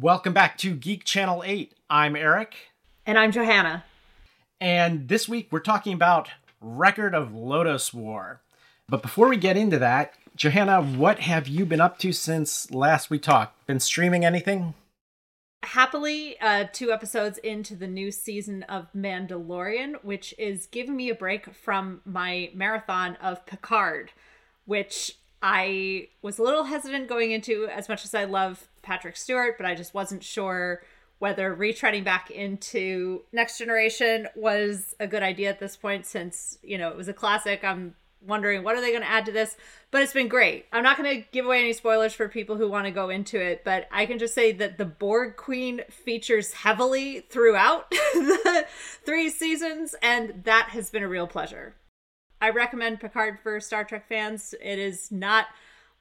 Welcome back to Geek Channel 8. I'm Eric. And I'm Johanna. And this week we're talking about Record of Lodoss War. But before we get into that, Johanna, what have you been up to since last we talked? Been streaming anything? Happily, uh, two episodes into the new season of Mandalorian, which is giving me a break from my marathon of Picard, which I was a little hesitant going into as much as I love Patrick Stewart, but I just wasn't sure whether retreading back into Next Generation was a good idea at this point since, you know, it was a classic. I'm wondering what are they going to add to this but it's been great i'm not going to give away any spoilers for people who want to go into it but i can just say that the borg queen features heavily throughout the three seasons and that has been a real pleasure I recommend Picard for Star Trek fans. It is not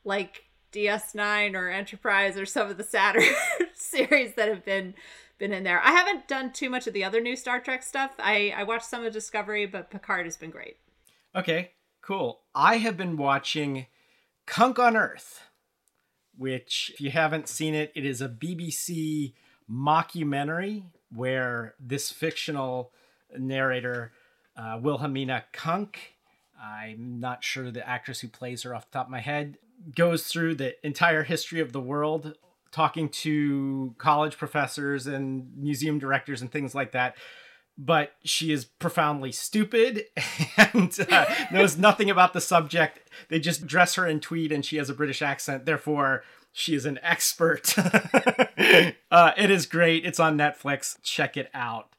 like DS9 or Enterprise or some of the Saturn series that have been been in there. I haven't done too much of the other new Star Trek stuff. I I watched some of Discovery, but Picard has been great. Okay, cool. I have been watching Cunk on Earth, which if you haven't seen it, it is a BBC mockumentary where this fictional narrator uh, Wilhelmina Cunk I'm not sure the actress who plays her off the top of my head goes through the entire history of the world talking to college professors and museum directors and things like that but she is profoundly stupid and uh, knows nothing about the subject. They just dress her in tweed and she has a british accent. Therefore she is an expert. Uh, it is great. It's on netflix. Check it out.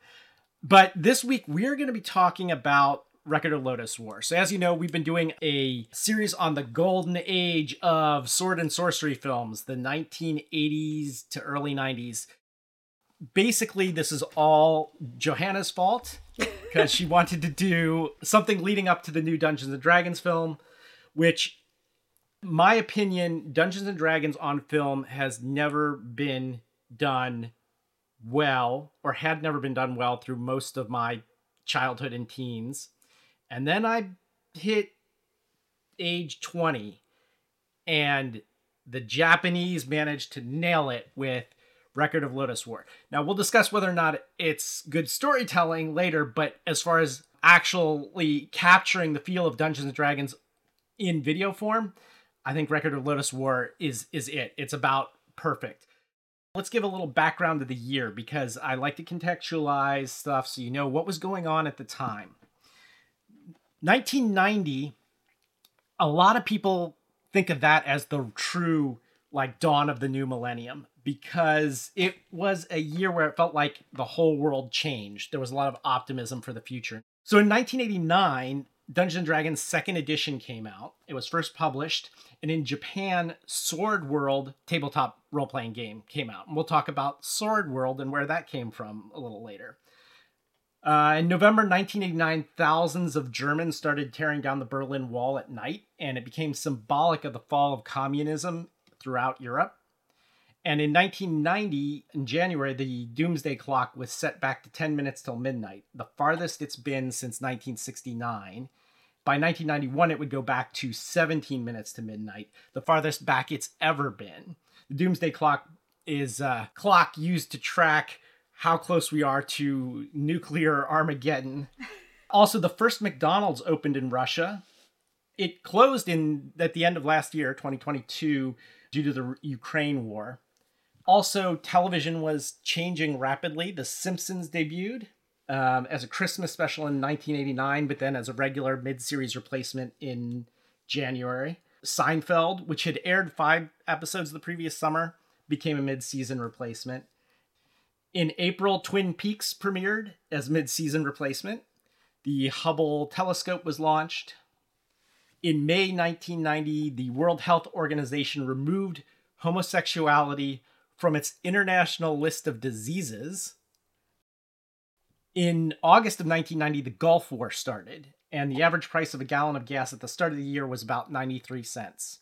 But this week we're going to be talking about Record of Lodoss War. So, as you know, we've been doing a series on the golden age of sword and sorcery films, the 1980s to early 90s. Basically, this is all Johanna's fault because she wanted to do something leading up to the new Dungeons and Dragons film, which, my opinion, Dungeons and Dragons on film has never been done well or had never been done well through most of my childhood and teens and then I hit age 20 and the Japanese managed to nail it with Record of Lodoss War. Now we'll discuss whether or not it's good storytelling later, but as far as actually capturing the feel of Dungeons and Dragons in video form, I think Record of Lodoss War is is it. It's about perfect. Let's give a little background to the year because I like to contextualize stuff so you know what was going on at the time. 1990, a lot of people think of that as the true like dawn of the new millennium because it was a year where it felt like the whole world changed. There was a lot of optimism for the future. So in 1989, Dungeons and Dragons second edition came out. It was first published, and in Japan, Sword World tabletop role playing game came out. And we'll talk about Sword World and where that came from a little later. Uh, in November 1989, thousands of Germans started tearing down the Berlin Wall at night, and it became symbolic of the fall of communism throughout Europe. And in 1990, in January, the doomsday clock was set back to 10 minutes till midnight, the farthest it's been since 1969. By 1991, it would go back to 17 minutes to midnight, the farthest back it's ever been. The doomsday clock is a clock used to track how close we are to nuclear Armageddon. Also, the first McDonald's opened in Russia. It closed in at the end of last year, 2022, due to the Ukraine war. Also, television was changing rapidly. The Simpsons debuted um, as a Christmas special in 1989, but then as a regular mid-series replacement in January. Seinfeld, which had aired five episodes the previous summer, became a mid-season replacement. In April, Twin Peaks premiered as mid season replacement. The Hubble telescope was launched. In May 1990, the World Health Organization removed homosexuality from its international list of diseases. In August of 1990, the Gulf War started, and the average price of a gallon of gas at the start of the year was about 93 cents.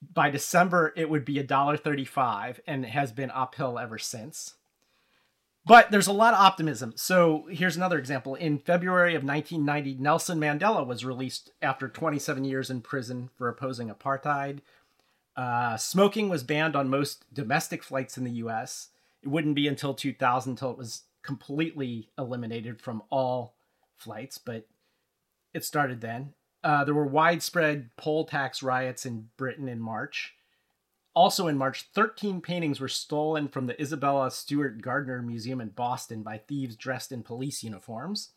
By December, it would be $1.35, and it has been uphill ever since. But there's a lot of optimism. So here's another example. In February of 1990, Nelson Mandela was released after 27 years in prison for opposing apartheid. Uh, smoking was banned on most domestic flights in the US. It wouldn't be until 2000 until it was completely eliminated from all flights, but it started then. Uh, there were widespread poll tax riots in Britain in March. Also in March, 13 paintings were stolen from the Isabella Stewart Gardner Museum in Boston by thieves dressed in police uniforms.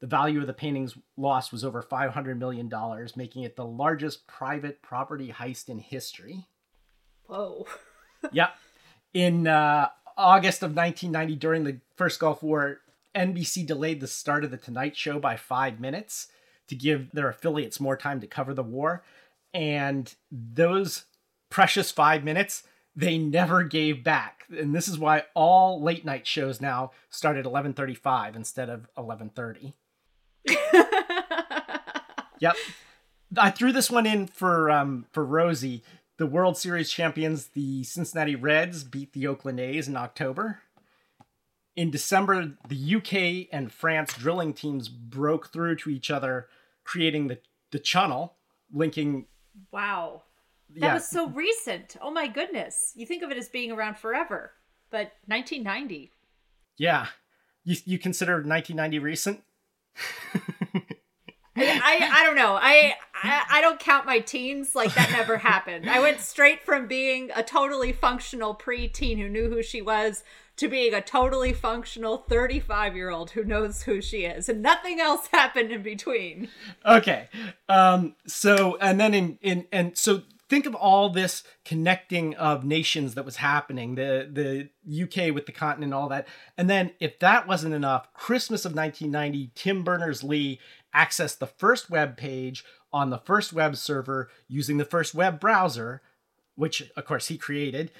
The value of the paintings lost was over $500 million, making it the largest private property heist in history. Whoa. yep. In uh, August of 1990, during the first Gulf War, NBC delayed the start of The Tonight Show by five minutes to give their affiliates more time to cover the war. And those precious five minutes they never gave back. And this is why all late night shows now start at 11.35 instead of 11.30 yep. I threw this one in for um for rosie. The world series champions the cincinnati reds beat the oakland a's in october. In december the uk and france drilling teams broke through to each other creating the the channel linking wow that yeah. was so recent. Oh my goodness. You think of it as being around forever, but 1990. Yeah. You, you consider 1990 recent? I, I don't know. I, I I don't count my teens like that never happened. I went straight from being a totally functional preteen who knew who she was to being a totally functional 35 year old who knows who she is and nothing else happened in between okay um so and then in in and so think of all this connecting of nations that was happening the the UK with the continent all that. And then if that wasn't enough Christmas of 1990 Tim Berners-Lee accessed the first web page on the first web server using the first web browser which of course he created.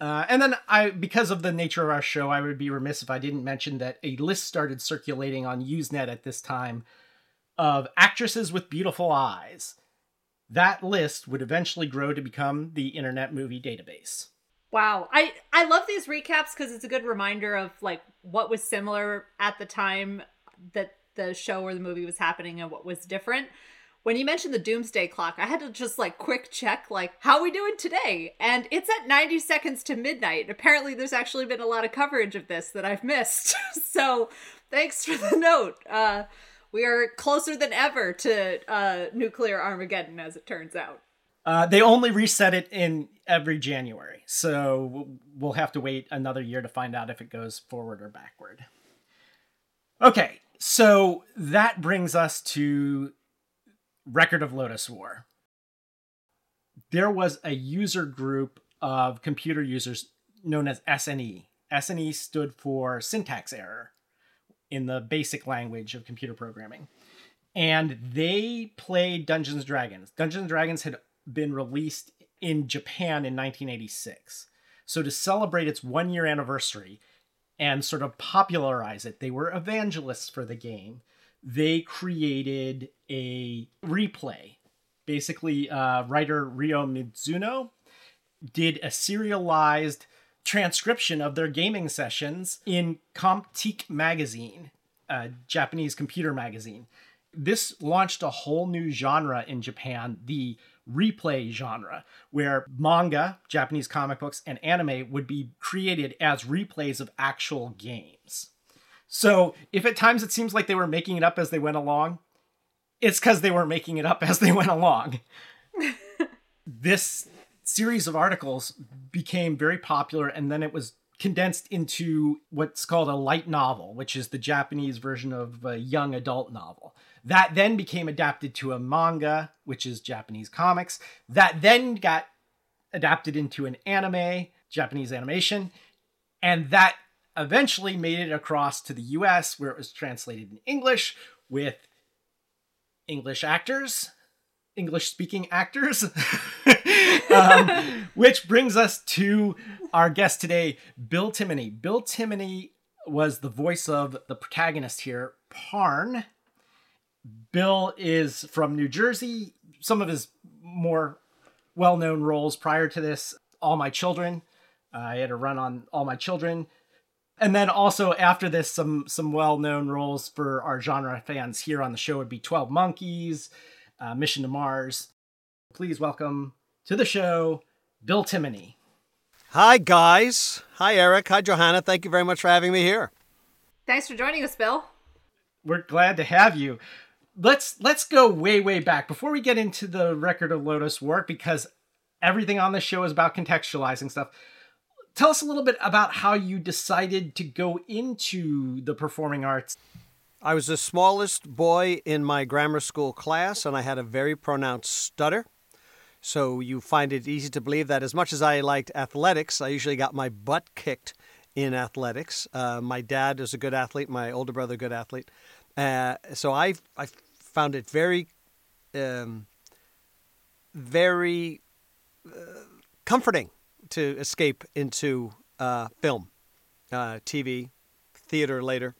Uh, and then I, because of the nature of our show, I would be remiss if I didn't mention that a list started circulating on Usenet at this time of actresses with beautiful eyes that list would eventually grow to become the Internet Movie Database. Wow. I I love these recaps cuz it's a good reminder of like what was similar at the time that the show or the movie was happening and what was different. When you mentioned the doomsday clock, I had to just like quick check like how are we doing today? And it's at 90 seconds to midnight. Apparently there's actually been a lot of coverage of this that I've missed. so, thanks for the note. Uh we are closer than ever to uh, nuclear Armageddon, as it turns out. Uh, they only reset it in every January, so we'll have to wait another year to find out if it goes forward or backward. Okay, so that brings us to Record of Lodoss War. There was a user group of computer users known as SNE. SNE stood for syntax error in the basic language of computer programming. And they played Dungeons Dragons. Dungeons Dragons had been released in Japan in 1986. So to celebrate its one year anniversary and sort of popularize it, they were evangelists for the game. They created a replay. Basically, uh, writer Ryo Mizuno did a serialized transcription of their gaming sessions in Comptique magazine, a Japanese computer magazine. This launched a whole new genre in Japan, the replay genre, where manga, Japanese comic books, and anime would be created as replays of actual games. So, if at times it seems like they were making it up as they went along, it's because they were making it up as they went along. this series of articles became very popular and then it was condensed into what's called a light novel, which is the Japanese version of a young adult novel. That then became adapted to a manga, which is Japanese comics. That then got adapted into an anime, Japanese animation, and that eventually made it across to the US where it was translated in English with English actors English speaking actors. um, which brings us to our guest today, Bill Timoney. Bill Timoney was the voice of the protagonist here, Parn. Bill is from New Jersey. Some of his more well known roles prior to this All My Children. Uh, I had a run on All My Children. And then also after this, some some well known roles for our genre fans here on the show would be Twelve Monkeys, uh, Mission to Mars. Please welcome to the show Bill Timoney. Hi, guys. Hi, Eric. Hi, Johanna. Thank you very much for having me here. Thanks for joining us, Bill. We're glad to have you. Let's let's go way way back before we get into the record of Lodoss War because everything on this show is about contextualizing stuff. Tell us a little bit about how you decided to go into the performing arts. I was the smallest boy in my grammar school class, and I had a very pronounced stutter. So you find it easy to believe that as much as I liked athletics, I usually got my butt kicked in athletics. Uh, my dad was a good athlete, my older brother a good athlete. Uh, so I I found it very um, very uh, comforting to escape into uh, film, uh, TV, theater later.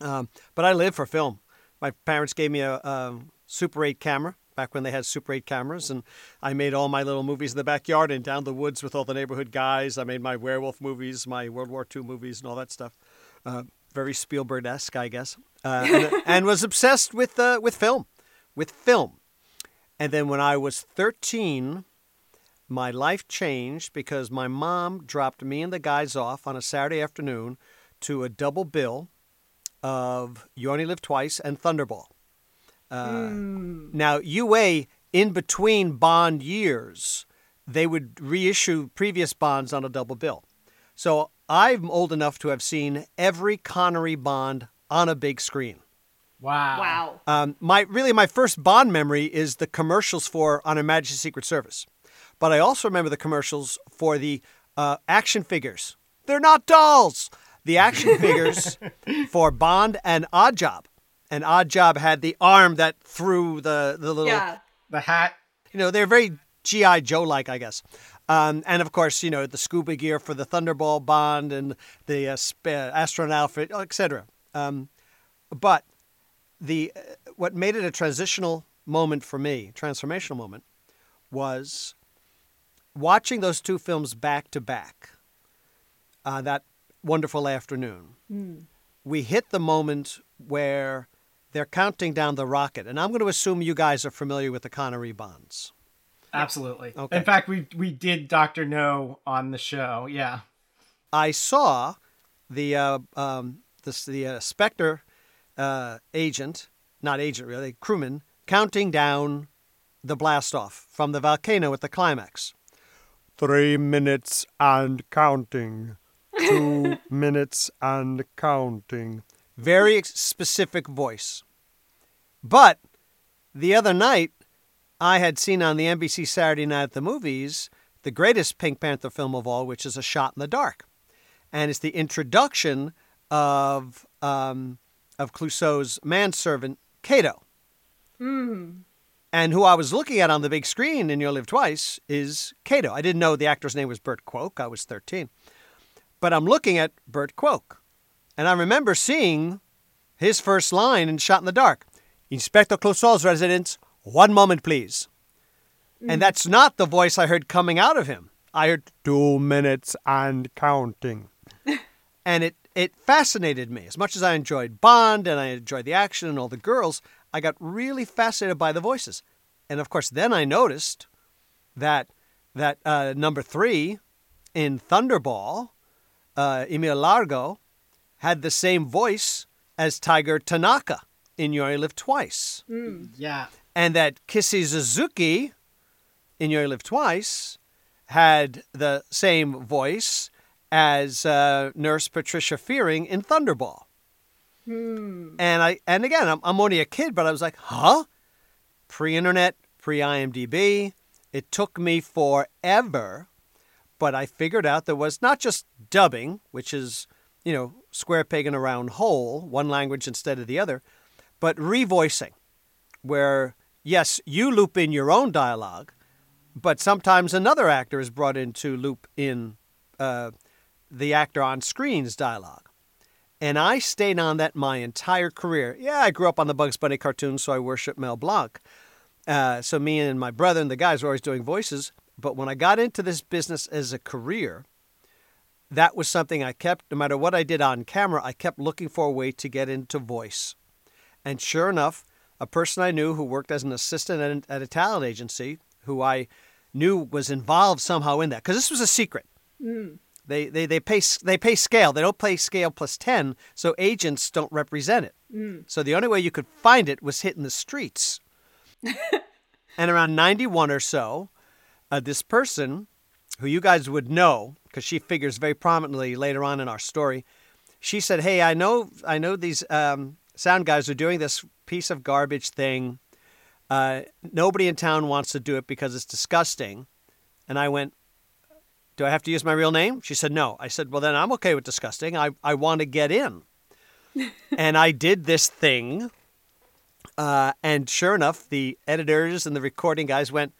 Um, but I live for film. My parents gave me a, a Super 8 camera back when they had Super 8 cameras. And I made all my little movies in the backyard and down the woods with all the neighborhood guys. I made my werewolf movies, my World War II movies, and all that stuff. Uh, very Spielberg esque, I guess. Uh, and, and, was obsessed with, uh, with film, with film. And then when I was 13, my life changed because my mom dropped me and the guys off on a Saturday afternoon to a double bill of You Only Live Twice and Thunderball. Uh, mm. Now, UA, in between bond years, they would reissue previous bonds on a double bill. So I'm old enough to have seen every Connery Bond on a big screen. Wow. Wow. Um, my really my first Bond memory is the commercials for On Her Majesty's Secret Service, but I also remember the commercials for the uh, action figures. They're not dolls. The action figures for Bond and Odd Job. and Odd Job had the arm that threw the the little yeah. the hat. You know, they're very GI Joe like, I guess. Um, and of course, you know the scuba gear for the Thunderball Bond and the uh, sp- uh, astronaut outfit, etc. Um, but the uh, what made it a transitional moment for me, transformational moment, was watching those two films back to back. Uh, that wonderful afternoon, mm. we hit the moment where they're counting down the rocket, and I'm going to assume you guys are familiar with the Connery bonds. Absolutely. Okay. In fact, we we did Doctor No on the show. Yeah. I saw the uh, um, this the uh, Spectre uh, agent, not agent really, crewman, counting down the blast off from the volcano at the climax. Three minutes and counting. Two minutes and counting. Very specific voice. But the other night, I had seen on the NBC Saturday Night at the Movies the greatest Pink Panther film of all, which is A Shot in the Dark. And it's the introduction of, um, of Clouseau's manservant, Cato. Mm. And who I was looking at on the big screen in You Live Twice is Cato. I didn't know the actor's name was Burt Kwouk. I was 13. But I'm looking at Burt Kwouk. And I remember seeing his first line in Shot in the Dark. Inspector Clouseau's residence, one moment, please. Mm. And that's not the voice I heard coming out of him. I heard two minutes and counting. and it, it fascinated me. As much as I enjoyed Bond and I enjoyed the action and all the girls, I got really fascinated by the voices. And of course, then I noticed that that uh, number three in Thunderball, uh, Emil Largo, had the same voice as Tiger Tanaka in You Only Live Twice. Mm. Yeah. And that Kissy Suzuki in You Only Live Twice had the same voice as uh, Nurse Patricia Fearing in Thunderball. Hmm. And I and again, I'm, I'm only a kid, but I was like, huh? Pre-internet, pre-IMDb. It took me forever, but I figured out there was not just dubbing, which is, you know, square peg in a round hole, one language instead of the other, but revoicing, where, yes, you loop in your own dialogue, but sometimes another actor is brought in to loop in uh, the actor on screen's dialogue. And I stayed on that my entire career. Yeah, I grew up on the Bugs Bunny cartoons, so I worship Mel Blanc. Uh, so me and my brother and the guys were always doing voices. But when I got into this business as a career, that was something I kept, no matter what I did on camera, I kept looking for a way to get into voice. And sure enough, a person I knew who worked as an assistant at, a talent agency, who I knew was involved somehow in that, because this was a secret. They, they, they, pay, they pay scale. They don't pay scale plus 10, so agents don't represent it. So the only way you could find it was hitting the streets. and around 91 or so, uh, this person, who you guys would know, because she figures very prominently later on in our story, she said, "Hey, I know, I know these um, sound guys are doing this piece of garbage thing. Uh, nobody in town wants to do it because it's disgusting." And I went, "Do I have to use my real name?" She said, "No." I said, "Well, then I'm okay with disgusting. I I want to get in." and I did this thing, uh, and sure enough, the editors and the recording guys went,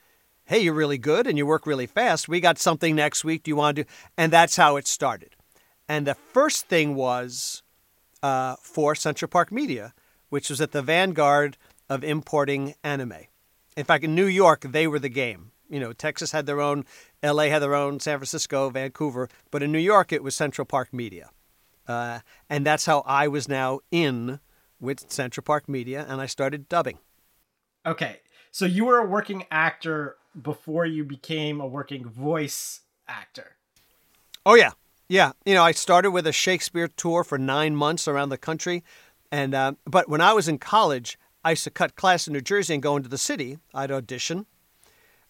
"Hey, you're really good and you work really fast. We got something next week. Do you want to?" do And that's how it started. And the first thing was uh, for Central Park Media, which was at the vanguard of importing anime. In fact, in New York, they were the game. You know, Texas had their own, LA had their own, San Francisco, Vancouver, but in New York, it was Central Park Media. Uh, and that's how I was now in with Central Park Media, and I started dubbing. Okay. So you were a working actor before you became a working voice actor. Oh yeah, yeah. You know, I started with a Shakespeare tour for nine months around the country, and uh, but when I was in college, I used to cut class in New Jersey and go into the city. I'd audition.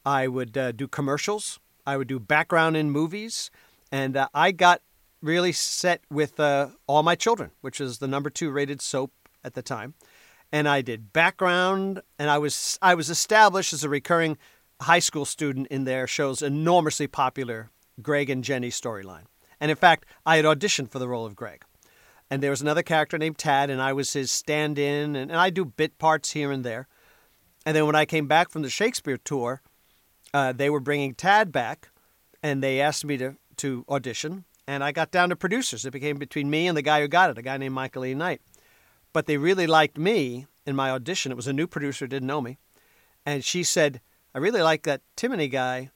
I would uh, do commercials. I would do background in movies, and uh, I got really set with uh, All My Children, which was the number two rated soap at the time. And I did background, and I was I was established as a recurring high school student in there show's enormously popular Greg and Jenny storyline. And in fact, I had auditioned for the role of Greg. And there was another character named Tad, and I was his stand in, and, and I do bit parts here and there. And then when I came back from the Shakespeare tour, uh, they were bringing Tad back, and they asked me to, to audition. And I got down to producers. It became between me and the guy who got it, a guy named Michael E. Knight. But they really liked me in my audition. It was a new producer, didn't know me. And she said, I really like that Timoney guy.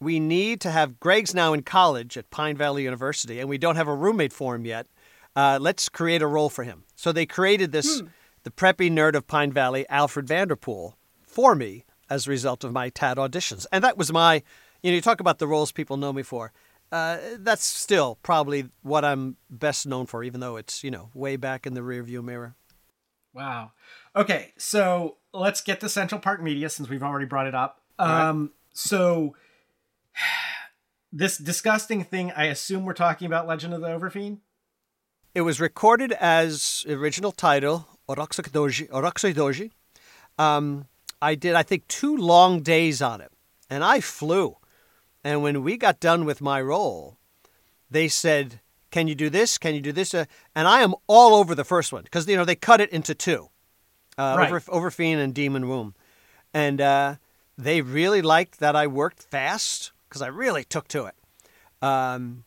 We need to have Greg's now in college at Pine Valley University, and we don't have a roommate for him yet. Uh, let's create a role for him. So they created this, the preppy nerd of Pine Valley, Alfred Vanderpool, for me as a result of my TAD auditions. And that was my, you know, you talk about the roles people know me for. Uh, that's still probably what I'm best known for, even though it's, you know, way back in the rearview mirror. Wow. Okay, so let's get to Central Park Media since we've already brought it up. Um, so this disgusting thing, I assume we're talking about Legend of the Overfiend. It was recorded as original title Urotsukidoji. Orokusoi Doji. Um, I did, I think, two long days on it, and I flew. And when we got done with my role, they said, "Can you do this? Can you do this?" Uh, and I am all over the first one because you know they cut it into two, uh, Right. over, Overfiend and Demon Womb, and uh, they really liked that I worked fast because I really took to it. Um,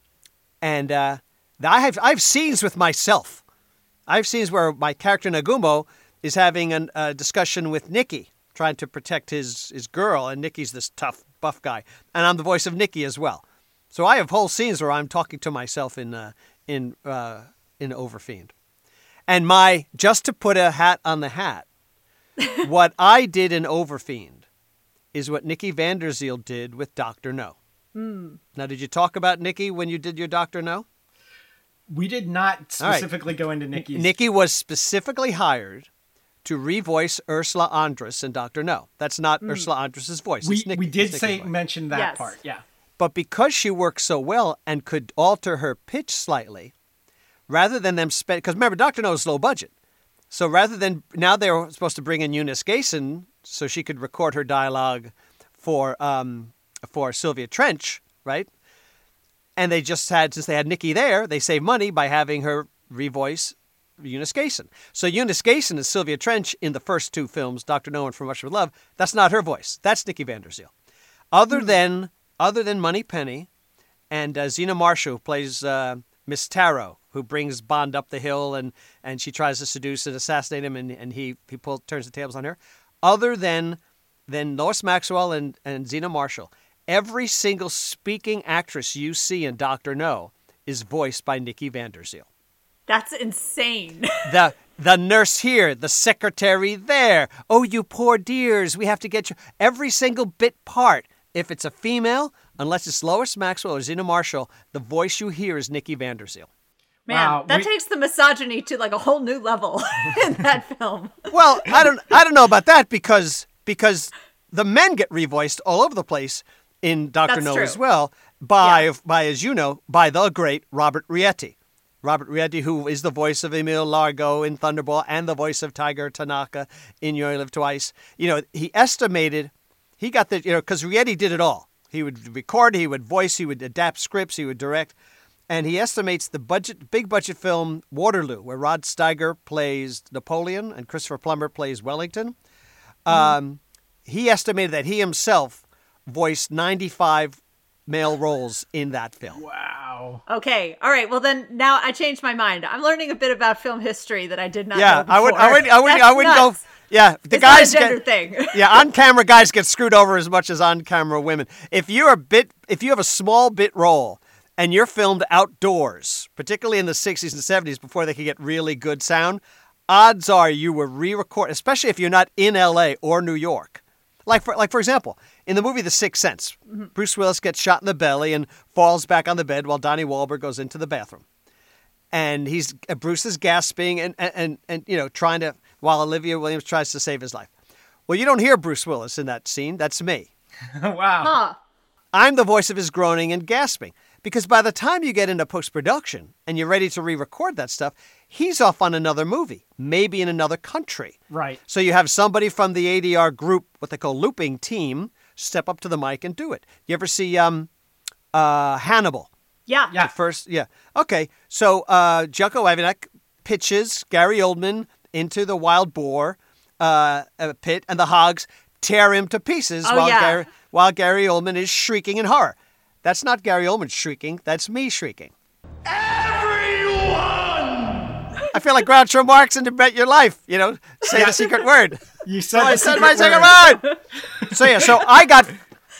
and uh, I have I have scenes with myself. I have scenes where my character Nagumo is having an- a discussion with Nikki, trying to protect his his girl, and Nikki's this tough buff guy, and I'm the voice of Nikki as well. So I have whole scenes where I'm talking to myself in uh, in uh, in Overfiend, and my just to put a hat on the hat, what I did in Overfiend is what Nikki van der Zyl did with Doctor No. Hmm. Now, did you talk about Nikki when you did your Doctor No? We did not All right. specifically go into Nikki's. Nikki was specifically hired to revoice Ursula Andress in Doctor No. That's not hmm. Ursula Andress's voice. we it's Nikki- we did it's say voice. mention that Yes. part. Yeah. But because she worked so well and could alter her pitch slightly, rather than them spend, because remember, Doctor No is low budget. So rather than now they were supposed to bring in Eunice Gayson so she could record her dialogue for um, for Sylvia Trench, right? And they just had since they had Nikki there, they saved money by having her revoice Eunice Gayson. So Eunice Gayson is Sylvia Trench in the first two films, Doctor No and From Russia with Love. That's not her voice. That's Nikki van der Zyl. Other than other than Moneypenny and uh, Zena Marshall, who plays uh, Miss Taro, who brings Bond up the hill and, and she tries to seduce and assassinate him, and, and he, he pull, turns the tables on her. Other than than Lois Maxwell and, and Zena Marshall, every single speaking actress you see in Doctor No is voiced by Nikki van der Zyl That's insane. the the nurse here, the secretary there. Oh, you poor dears, we have to get you every single bit part. If it's a female, unless it's Lois Maxwell or Zena Marshall, the voice you hear is Nikki van der Zyl. Man, Wow, that we- takes the misogyny to like a whole new level in that film. Well, I don't I don't know about that because because the men get revoiced all over the place in Doctor No true. as well by Yeah. by as you know by the great Robert Rietti. Robert Rietti, who is the voice of Emil Largo in Thunderball and the voice of Tiger Tanaka in You Only Live Twice. You know, he estimated he got the you know because Rietti did it all. He would record, he would voice, he would adapt scripts, he would direct, and he estimates the budget, big budget film Waterloo, where Rod Steiger plays Napoleon and Christopher Plummer plays Wellington. Um, he estimated that he himself voiced 95 male roles in that film. Wow. Okay, all right. Well, then now I changed my mind. I'm learning a bit about film history that I did not. Yeah, know I would, I would, I would, That's I would go. Yeah, the It's guys gender get, thing. yeah, on camera guys get screwed over as much as on camera women. If you're a bit, if you have a small bit role and you're filmed outdoors, particularly in the 60s and 70s before they could get really good sound, odds are you were re-record, especially if you're not in LA or New York. Like for like for example, in the movie The Sixth Sense, Bruce Willis gets shot in the belly and falls back on the bed while Donnie Wahlberg goes into the bathroom and he's uh, Bruce is gasping and and and you know trying to while Olivia Williams tries to save his life. Well, you don't hear Bruce Willis in that scene. That's me. wow. Huh. I'm the voice of his groaning and gasping because by the time you get into post production and you're ready to re-record that stuff, he's off on another movie, maybe in another country. Right. So you have somebody from the ADR group, what they call looping team, step up to the mic and do it. You ever see um, uh, Hannibal? Yeah. Yeah. The first, yeah. Okay, so uh, Zeljko Ivanek pitches Gary Oldman into the wild boar uh, uh, pit, and the hogs tear him to pieces Oh, while yeah. Gary while Gary Oldman is shrieking in horror. That's not Gary Oldman shrieking. That's me shrieking. Everyone. I feel like Groucho Marx in To Bet Your Life. You know, say the secret word. You said the I said secret my second word. word. so yeah, so I got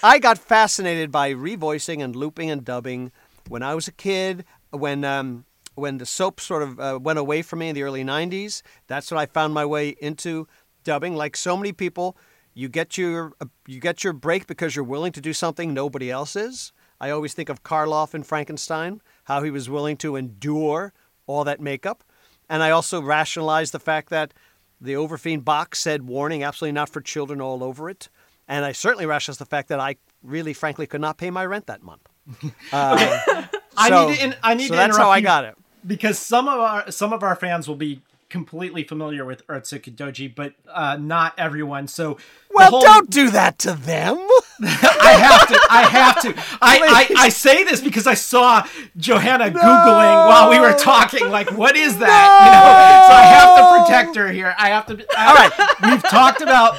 I got fascinated by revoicing and looping and dubbing when I was a kid. When um, when the soap sort of uh, went away from me in the early '90s, that's when I found my way into dubbing. Like so many people, you get your uh, you get your break because you're willing to do something nobody else is. I always think of Karloff in Frankenstein, how he was willing to endure all that makeup. And I also rationalize the fact that the Overfiend box said warning, absolutely not for children all over it. And I certainly rationalize the fact that I really, frankly, could not pay my rent that month. Uh, I need to. In, I need so to. that's how interrupt I got it. Because some of our some of our fans will be completely familiar with Urotsukidoji, but uh, not everyone. So Well, whole- don't do that to them. I have to. I have to. I, I, I say this because I saw Johanna googling while we were talking. Like, what is that? You know. So I have to protect her here. I have to. All right. We've talked about.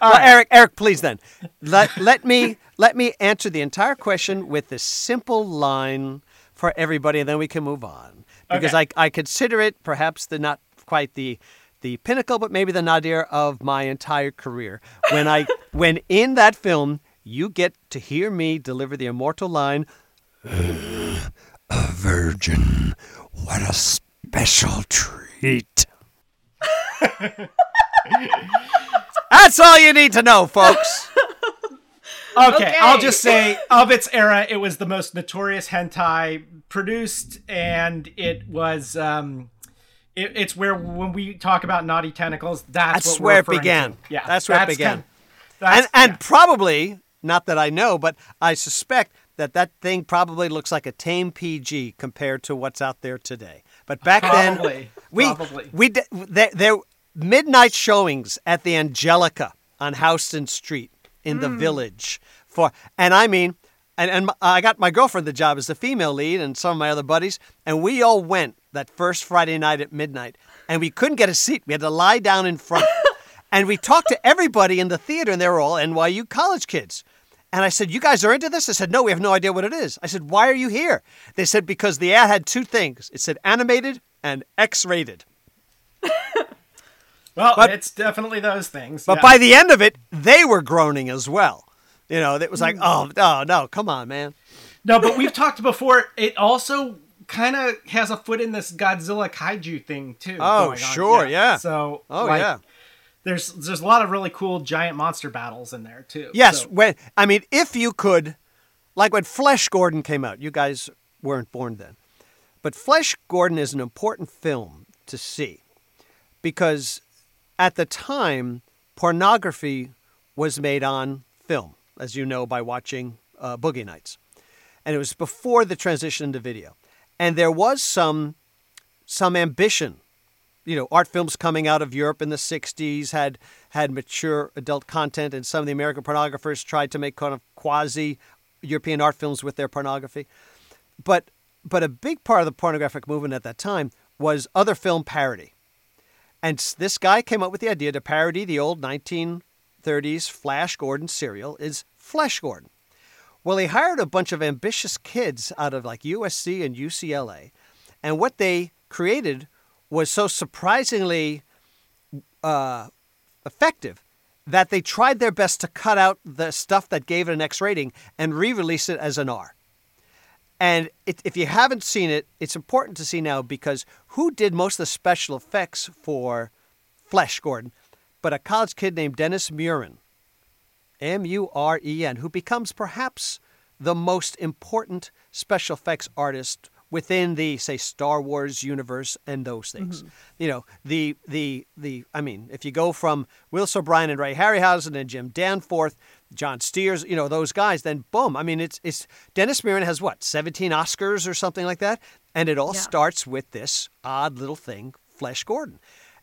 well, Eric, Eric, please then let let me let me answer the entire question with this simple line for everybody, and then we can move on because Okay. I I consider it perhaps the not quite the the pinnacle, but maybe the nadir of my entire career. When I when in that film you get to hear me deliver the immortal line, "A virgin, what a special treat." That's all you need to know, folks. Okay, Okay. I'll just say of its era, it was the most notorious hentai produced, and it was. um it, it's where when we talk about naughty tentacles, that's, That's what we're where it began. to. Yeah, That's where it began. kind- that's- and and yeah. probably not that I know, but I suspect that that thing probably looks like a tame PG compared to what's out there today. But back then, we probably. we there, there midnight showings at the Angelika on Houston Street in the hmm. village for, and I mean. And, and I got my girlfriend the job as the female lead, and some of my other buddies, and we all went that first Friday night at midnight, and we couldn't get a seat. We had to lie down in front. And we talked to everybody in the theater, and they were all NYU college kids. And I said, You guys are into this? They said, No, we have no idea what it is. I said, Why are you here? They said, Because the ad had two things it said animated and X rated. well, but- it's definitely those things. But yeah. by the end of it, they were groaning as well. You know, it was like, mm. Oh, no, no, come on, man. no, but we've talked before. It also kind of has a foot in this Godzilla kaiju thing too. Oh, going on. sure, yeah. So, Oh, like, yeah. There's there's a lot of really cool giant monster battles in there too. Yes, So- when I mean, if you could like when Flesh Gordon came out. You guys weren't born then. But Flesh Gordon is an important film to see because at the time, pornography was made on film, as you know by watching uh, Boogie Nights. And it was before the transition to video. And there was some, some ambition. You know, art films coming out of Europe in the 60s had, had mature adult content, and some of the American pornographers tried to make kind of quasi European art films with their pornography. But, but a big part of the pornographic movement at that time was other film parody. And this guy came up with the idea to parody the old 1930s Flash Gordon serial is Flesh Gordon. Well, he hired a bunch of ambitious kids out of like USC and UCLA, and what they created was so surprisingly uh, effective that they tried their best to cut out the stuff that gave it an X rating and re-release it as an R. And it, if you haven't seen it, it's important to see now because who did most of the special effects for Flesh Gordon? But a college kid named Dennis Muren, M U R E N, who becomes perhaps the most important special effects artist within the say Star Wars universe and those things. Mm-hmm. You know, the the the I mean, if you go from Willis O'Brien and Ray Harryhausen and Jim Danforth, John Steers, you know, those guys, then boom. I mean, it's it's Dennis Muren has what, 17 Oscars or something like that? And it all yeah. starts with this odd little thing, Flesh Gordon.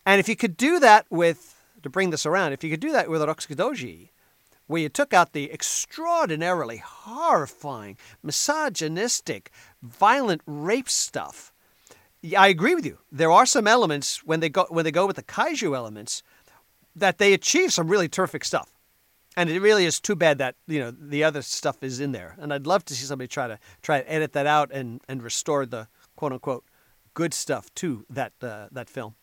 And if you could do that with to bring this around, if you could do that with Urotsukidoji, where you took out the extraordinarily horrifying, misogynistic, violent rape stuff. I agree with you. There are some elements when they go when they go with the kaiju elements that they achieve some really terrific stuff. And it really is too bad that you know the other stuff is in there. And I'd love to see somebody try to try to edit that out and, and restore the quote unquote good stuff to that uh, that film.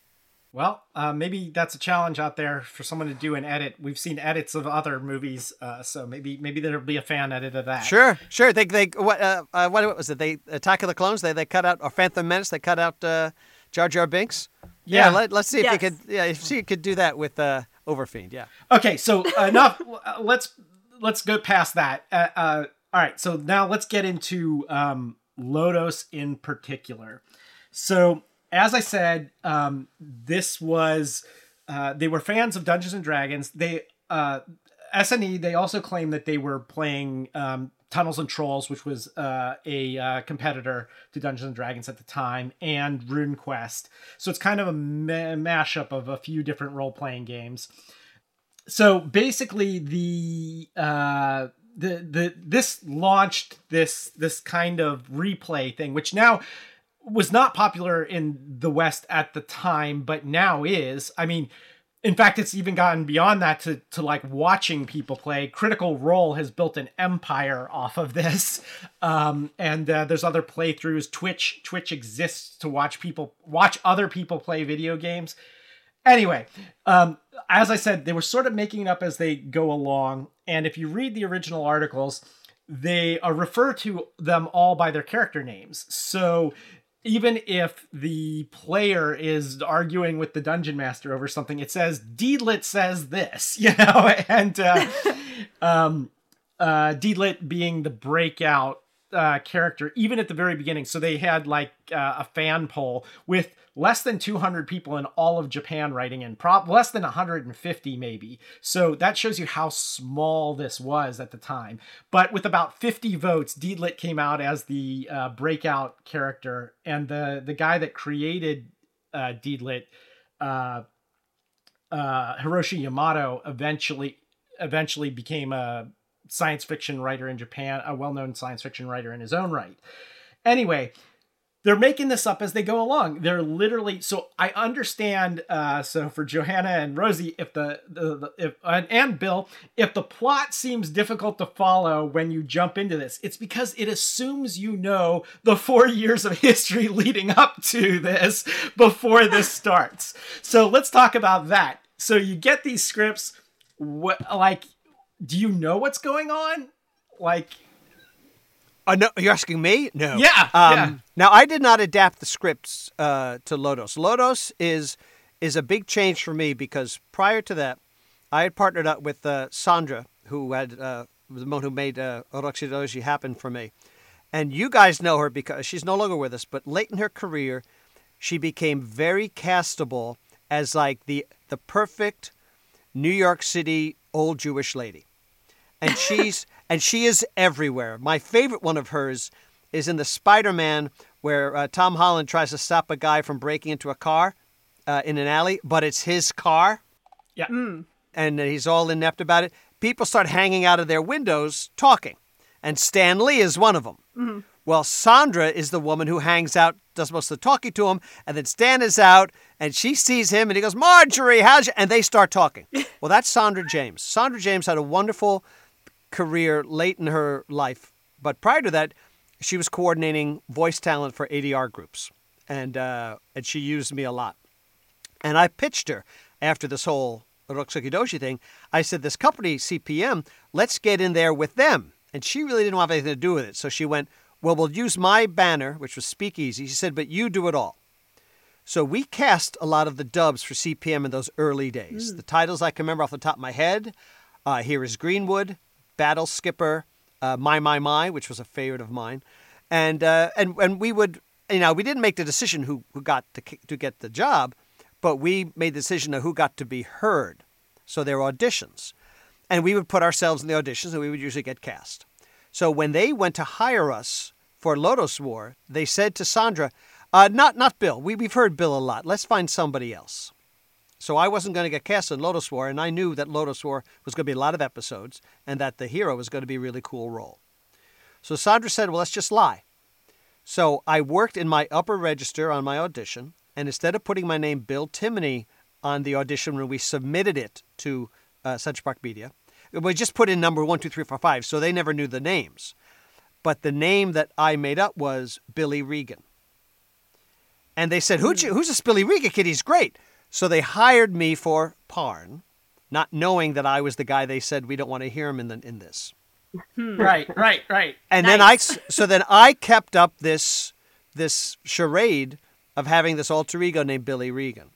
Well, uh, maybe that's a challenge out there for someone to do an edit. We've seen edits of other movies, uh, so maybe maybe there'll be a fan edit of that. Sure, sure. They they what uh, uh what was it? They Attack of the Clones. They they cut out or Phantom Menace. They cut out uh, Jar Jar Binks. Yeah, yeah let, us see if yes. you could. Yeah, see you could do that with uh, Overfiend. Yeah. Okay, so enough. let's let's go past that. all right, so now let's get into um, Lodoss in particular. So as I said, um, this was uh, they were fans of Dungeons and Dragons. They uh, SNE they also claimed that they were playing um, Tunnels and Trolls, which was uh, a uh, competitor to Dungeons and Dragons at the time, and RuneQuest. So it's kind of a ma- mashup of a few different role playing games. So basically, the uh, the the this launched this this kind of replay thing, which now was not popular in the West at the time, but now is. I mean, in fact, it's even gotten beyond that to, to like watching people play. Critical Role has built an empire off of this, um, and uh, there's other playthroughs. Twitch Twitch exists to watch people watch other people play video games. Anyway, um, as I said, they were sort of making it up as they go along, and if you read the original articles, they uh, refer to them all by their character names. So even if the player is arguing with the dungeon master over something, it says Deedlit says this, you know, and uh, um, uh, Deedlit being the breakout uh, character, even at the very beginning. So they had like uh, a fan poll with less than 200 people in all of Japan writing in, prop less than 150 maybe. So that shows you how small this was at the time. But with about 50 votes, Deedlit came out as the uh, breakout character, and the the guy that created uh, Deedlit, uh, uh, Hiroshi Yamamoto, eventually eventually became a science fiction writer in Japan, a well-known science fiction writer in his own right. Anyway, they're making this up as they go along. They're literally so I understand. Uh, so for Johanna and Rosie, if the, the, the if and, and Bill, if the plot seems difficult to follow when you jump into this, it's because it assumes you know the four years of history leading up to this before this starts. So let's talk about that. So you get these scripts. What like? Do you know what's going on? Like uh, no, you're asking me? No. Yeah, um, yeah. Now, I did not adapt the scripts uh, to Lodoss. Lodoss is is a big change for me because prior to that, I had partnered up with uh, Sandra, who had uh, the one who made uh, Urotsukidoji happen for me. And you guys know her because she's no longer with us, but late in her career, she became very castable as like the the perfect New York City old Jewish lady. And she's and she is everywhere. My favorite one of hers is in the Spider-Man where uh, Tom Holland tries to stop a guy from breaking into a car uh, in an alley, but it's his car Yeah. and he's all inept about it. People start hanging out of their windows talking, and Stan Lee is one of them. Well, Sandra is the woman who hangs out, does most of the talking to him, and then Stan is out, and she sees him, and he goes, "Marjorie, how's you?" And they start talking. well, that's Sandra James. Sandra James had a wonderful career late in her life, but prior to that, she was coordinating voice talent for ADR groups, and uh, and she used me a lot. And I pitched her after this whole Urotsukidoji thing. I said, this company, CPM, let's get in there with them. And she really didn't have anything to do with it. So she went, well, we'll use my banner, which was Speakeasy. She said, but you do it all. So we cast a lot of the dubs for CPM in those early days. The titles I can remember off the top of my head uh, Here is Greenwood, Battle Skipper, uh, My My My, which was a favorite of mine. And, uh, and, and we would, you know, we didn't make the decision who, who got to, to get the job, but we made the decision of who got to be heard. So there were auditions. And we would put ourselves in the auditions and we would usually get cast. So when they went to hire us for Lodoss War, they said to Sandra, uh, not, not Bill. We, we've heard Bill a lot. Let's find somebody else. So I wasn't going to get cast in Lodoss War, and I knew that Lodoss War was going to be a lot of episodes and that the hero was going to be a really cool role. So Sandra said, well, let's just lie. So I worked in my upper register on my audition, and instead of putting my name Bill Timoney on the audition when we submitted it to uh, Central Park Media, we just put in number one, two, three, four, five, so they never knew the names. But the name that I made up was Billy Regan. And they said, Who'd you, hmm. Who's this Billy Regan kid? He's great. So they hired me for Parn, not knowing that I was the guy they said we don't want to hear him in, the, in this. Hmm. Right, right, right. And then I so then I kept up this this charade of having this alter ego named Billy Regan.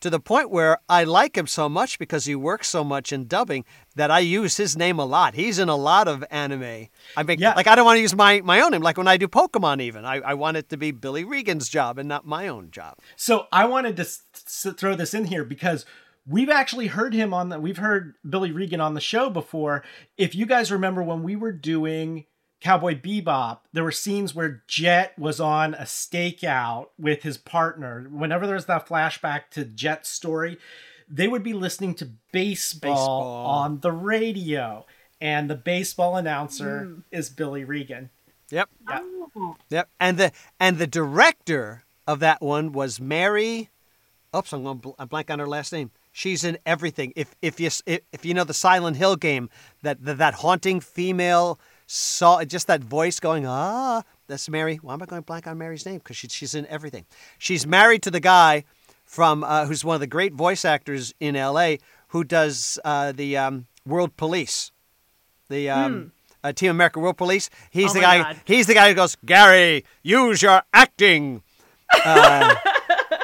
To the point where I like him so much because he works so much in dubbing that I use his name a lot. He's in a lot of anime. I mean, Yeah. like I don't want to use my, my own name. Like when I do Pokemon, even I, I want it to be Billy Regan's job and not my own job. So I wanted to s- s- throw this in here because we've actually heard him on the we've heard Billy Regan on the show before. If you guys remember when we were doing Cowboy Bebop, there were scenes where Jet was on a stakeout with his partner. Whenever there was that flashback to Jet's story, they would be listening to baseball, Baseball. on the radio. And the baseball announcer hmm. is Billy Regan. Yep. Oh. Yep. And the and the director of that one was Mary. Oops, I'm going. to I'm blank on her last name. She's in everything. If if you if, if you know the Silent Hill game, that that, that haunting female saw just that voice going ah. That's Mary. Why am I going blank on Mary's name? Because she, she's in everything. She's married to the guy from uh, who's one of the great voice actors in L.A. who does uh, the um, World Police, the um, uh, Team America World Police. He's Oh the guy. God. He's the guy who goes, Gary, use your acting.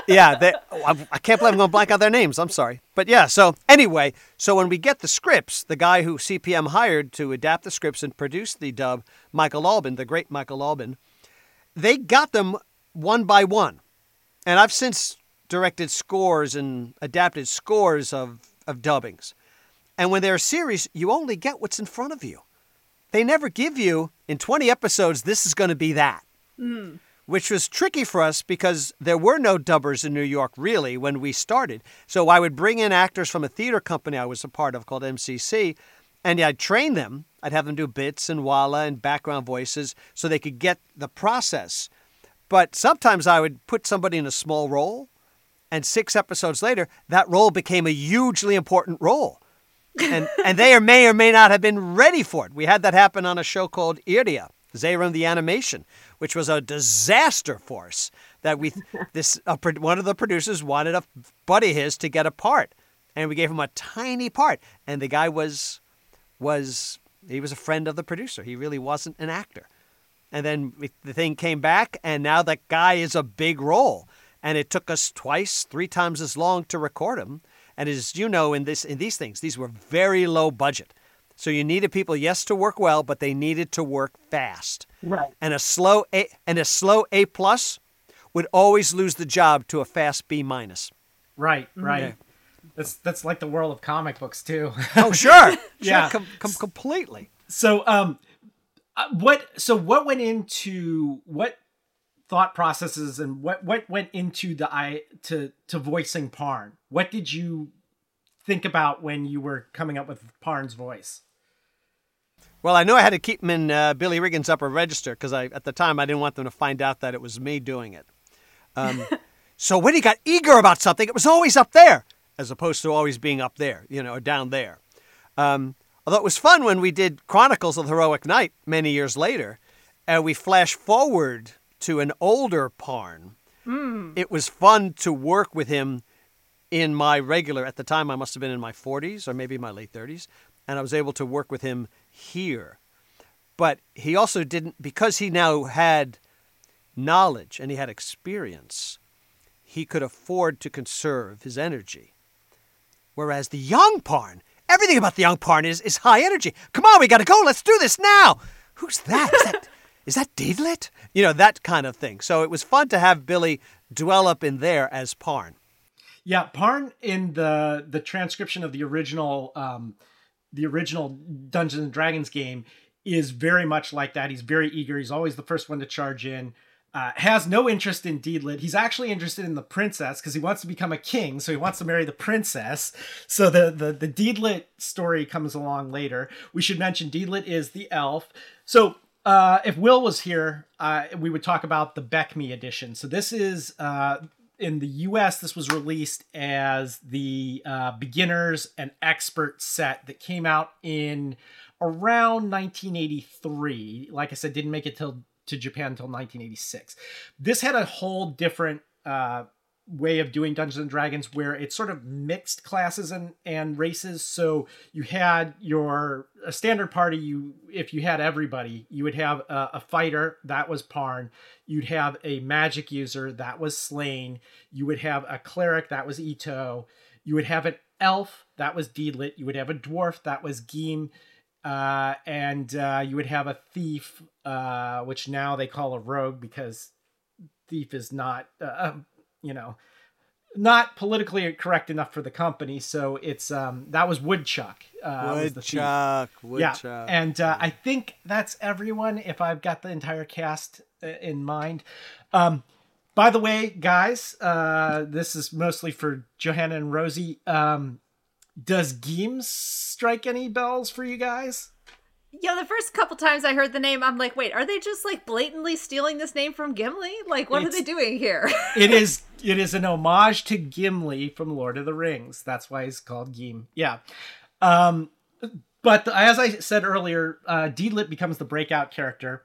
Yeah, they, I, can't believe I'm going to blank on their names. I'm sorry, but yeah. So anyway, so when we get the scripts, the guy who CPM hired to adapt the scripts and produce the dub, Michael Albin, the great Michael Albin, they got them one by one, and I've since directed scores and adapted scores of of dubbings. And when they're a series, you only get what's in front of you. They never give you in 20 episodes, this is going to be that. Mm-hmm. Which was tricky for us because there were no dubbers in New York really when we started. So I would bring in actors from a theater company I was a part of called MCC, and I'd train them. I'd have them do bits and walla and background voices so they could get the process. But sometimes I would put somebody in a small role, and six episodes later, that role became a hugely important role and and they or may or may not have been ready for it. We had that happen on a show called Iria, Zeiram the Animation, which was a disaster force. That we this pro- one of the producers wanted a buddy of his to get a part, and we gave him a tiny part, and the guy was was he was a friend of the producer. He really wasn't an actor. And then we- the thing came back, and now that guy is a big role. And it took us twice, three times as long to record him. And as you know, in this in these things, these were very low budget. So you needed people, yes, to work well, but they needed to work fast. Right. And a slow A and a slow A plus would always lose the job to a fast B minus. Right, right. Yeah. That's that's like the world of comic books too. Oh, sure. Yeah. Sure, com- com- completely. so, um, uh, what so what went into what thought processes and what what went into the i to to voicing Parn? What did you think about when you were coming up with Parn's voice? Well, I know I had to keep him in uh, Billy Regan's upper register because I, at the time, I didn't want them to find out that it was me doing it. Um, so when he got eager about something, it was always up there, as opposed to always being up there, you know, down there. Um, although it was fun when we did Chronicles of the Heroic Knight many years later, and we flash forward to an older Parn. It was fun to work with him in my regular. At the time, I must have been in my 40s or maybe my late 30s, and I was able to work with him here. But he also didn't because he now had knowledge and he had experience. He could afford to conserve his energy. Whereas the young Parn, everything about the young Parn is, is high energy. Come on, we got to go. Let's do this now. Who's that? Is that is that Deedlit? You know that kind of thing. So it was fun to have Billy dwell up in there as Parn. Yeah, Parn in the the transcription of the original um the original Dungeons and Dragons game is very much like that. He's very eager. He's always the first one to charge in. Uh, has no interest in Deedlit. He's actually interested in the princess because he wants to become a king, so he wants to marry the princess. So the the the Deedlit story comes along later. We should mention Deedlit is the elf. So uh, if Will was here, uh, we would talk about the BECMI edition. So this is uh, in the U.S. This was released as the uh, beginners and expert set that came out in around 1983. Like I said, didn't make it till to Japan until 1986. This had a whole different uh, way of doing Dungeons and Dragons where it sort of mixed classes and, and races. So you had your a standard party. You if you had everybody, you would have a, a fighter that was Parn. You'd have a magic user that was Slayn. You would have a cleric that was Etoh. You would have an elf that was Deedlit. You would have a dwarf that was Ghim uh, and uh, you would have a thief, uh, which now they call a rogue because thief is not, uh, you know, not politically correct enough for the company. So it's um, that was Woodchuck. Uh, was the. Woodchuck, Yeah, and uh, I think that's everyone. If I've got the entire cast uh, in mind. Um, by the way, guys, uh, this is mostly for Johanna and Rosie. Um, does Geems strike any bells for you guys? Yeah, the first couple times I heard the name, I'm like, wait, are they just like blatantly stealing this name from Gimli? Like, what It's- are they doing here? it is it is an homage to Gimli from Lord of the Rings. That's why he's called Ghim. Yeah. Um, but as I said earlier, uh, Deedlit becomes the breakout character.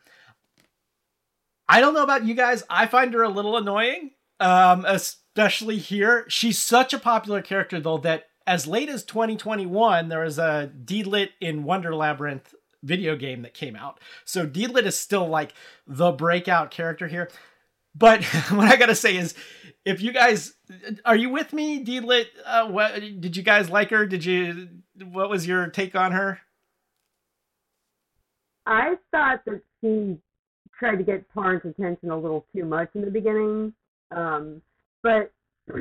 I don't know about you guys. I find her a little annoying, um, especially here. She's such a popular character, though, that as late as 2021, there was a Deedlit in Wonder Labyrinth video game that came out. So Deedlit is still like the breakout character here. But what I gotta say is, if you guys are you with me, Deedlit? Uh, what did you guys like her? Did you? What was your take on her? I thought that she tried to get Parn's attention a little too much in the beginning, um, but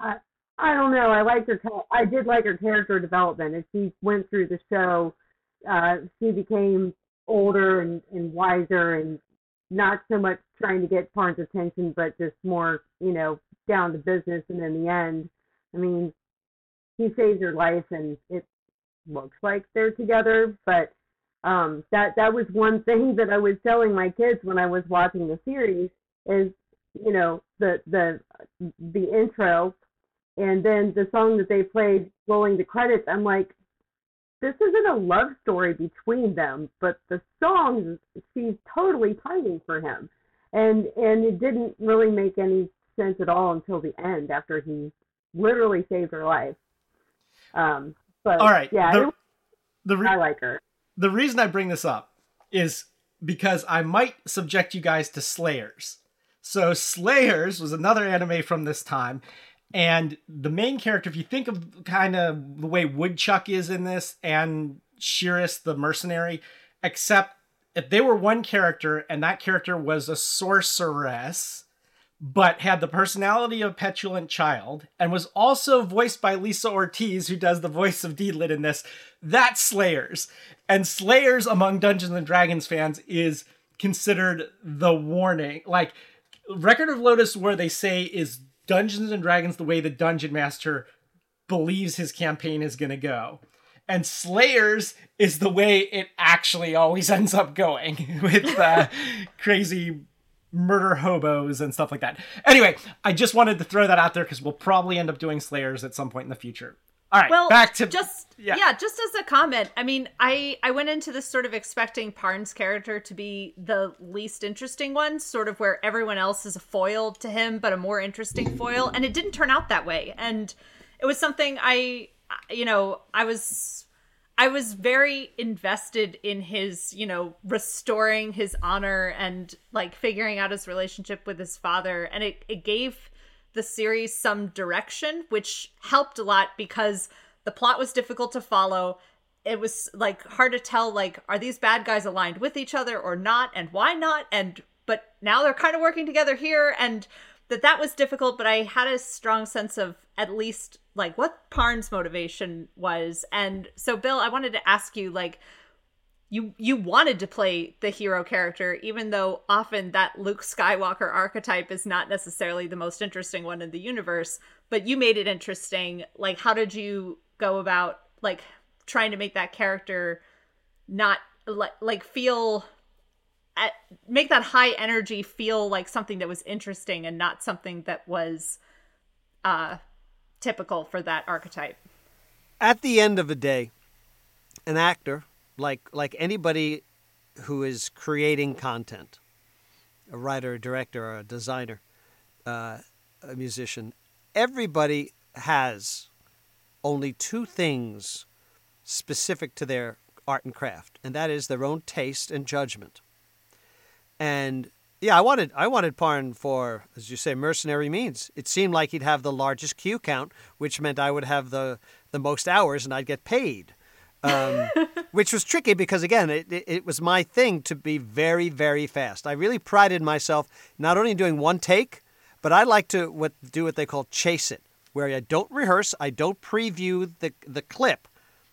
I I don't know. I liked her. I did like her character development as she went through the show. Uh, she became older and, and wiser, and not so much trying to get Parn's attention, but just more, you know, down to business. And in the end, I mean, he saves her life, and it looks like they're together, but um that that was one thing that I was telling my kids when I was watching the series is you know the the the intro and then the song that they played rolling the credits I'm like this isn't a love story between them but the song she's totally pining for him and and it didn't really make any sense at all until the end after he literally saved her life um but All right. yeah The, it- the re- I like her the reason I bring this up is because I might subject you guys to Slayers. So Slayers was another anime from this time, and the main character, if you think of kind of the way Woodchuck is in this, and Shiris the mercenary, except if they were one character and that character was a sorceress, but had the personality of a petulant child and was also voiced by Lisa Ortiz, who does the voice of Deedlit in this, that's Slayers. And Slayers among Dungeons and Dragons fans is considered the warning. Like Record of Lodoss, where they say is Dungeons and Dragons the way the dungeon master believes his campaign is going to go. And Slayers is the way it actually always ends up going with uh, crazy murder hobos and stuff like that. Anyway, I just wanted to throw that out there because we'll probably end up doing Slayers at some point in the future. All right, well, back to just yeah. yeah, just as a comment. I mean, I I went into this sort of expecting Parn's character to be the least interesting one, sort of where everyone else is a foil to him, but a more interesting foil, and it didn't turn out that way. And it was something I, you know, I was I was very invested in his, you know, restoring his honor and like figuring out his relationship with his father, and it it gave the series some direction, which helped a lot because the plot was difficult to follow. It was like hard to tell like are these bad guys aligned with each other or not and why not and but now they're kind of working together here and that that was difficult but I had a strong sense of at least like what Parn's motivation was and so Bill I wanted to ask you like you you wanted to play the hero character even though often that Luke Skywalker archetype is not necessarily the most interesting one in the universe but you made it interesting. Like how did you go about like trying to make that character not like like feel at, make that high energy feel like something that was interesting and not something that was uh typical for that archetype? At the end of the day an actor like like anybody who is creating content, a writer, a director, or a designer, uh, a musician, everybody has only two things specific to their art and craft, and that is their own taste and judgment. And yeah, I wanted I wanted Parn for, as you say, mercenary means. It seemed like he'd have the largest queue count, which meant I would have the the most hours and I'd get paid um, which was tricky because again, it, it, it, was my thing to be very, very fast. I really prided myself not only in doing one take, but I like to what, do what they call chase it, where I don't rehearse, I don't preview the the clip,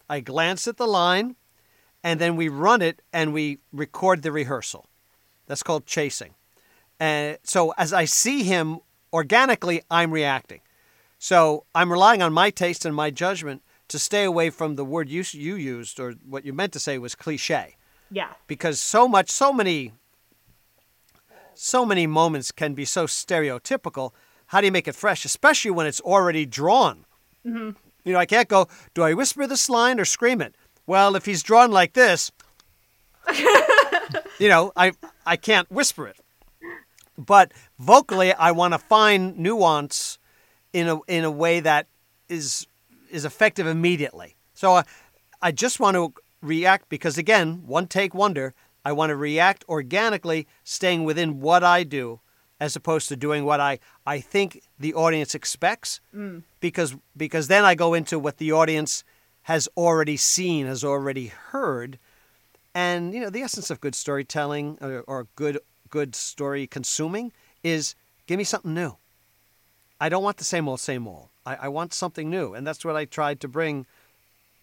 I glance at the line, and then we run it and we record the rehearsal. That's called chasing. And so as I see him organically, I'm reacting. So I'm relying on my taste and my judgment to stay away from the word you you used or what you meant to say was cliche. Yeah. Because so much, so many, so many moments can be so stereotypical. How do you make it fresh, especially when it's already drawn? Mm-hmm. You know, I can't go. Do I whisper this line or scream it? Well, if he's drawn like this, you know, I I can't whisper it. But vocally, I want to find nuance in a in a way that is is effective immediately. So uh, I just want to react because, again, one take wonder. I want to react organically, staying within what I do, as opposed to doing what I, I think the audience expects. Mm. Because because then I go into what the audience has already seen, has already heard, and you know the essence of good storytelling or, or good good story consuming is give me something new. I don't want the same old, same old. I, I want something new, and that's what I tried to bring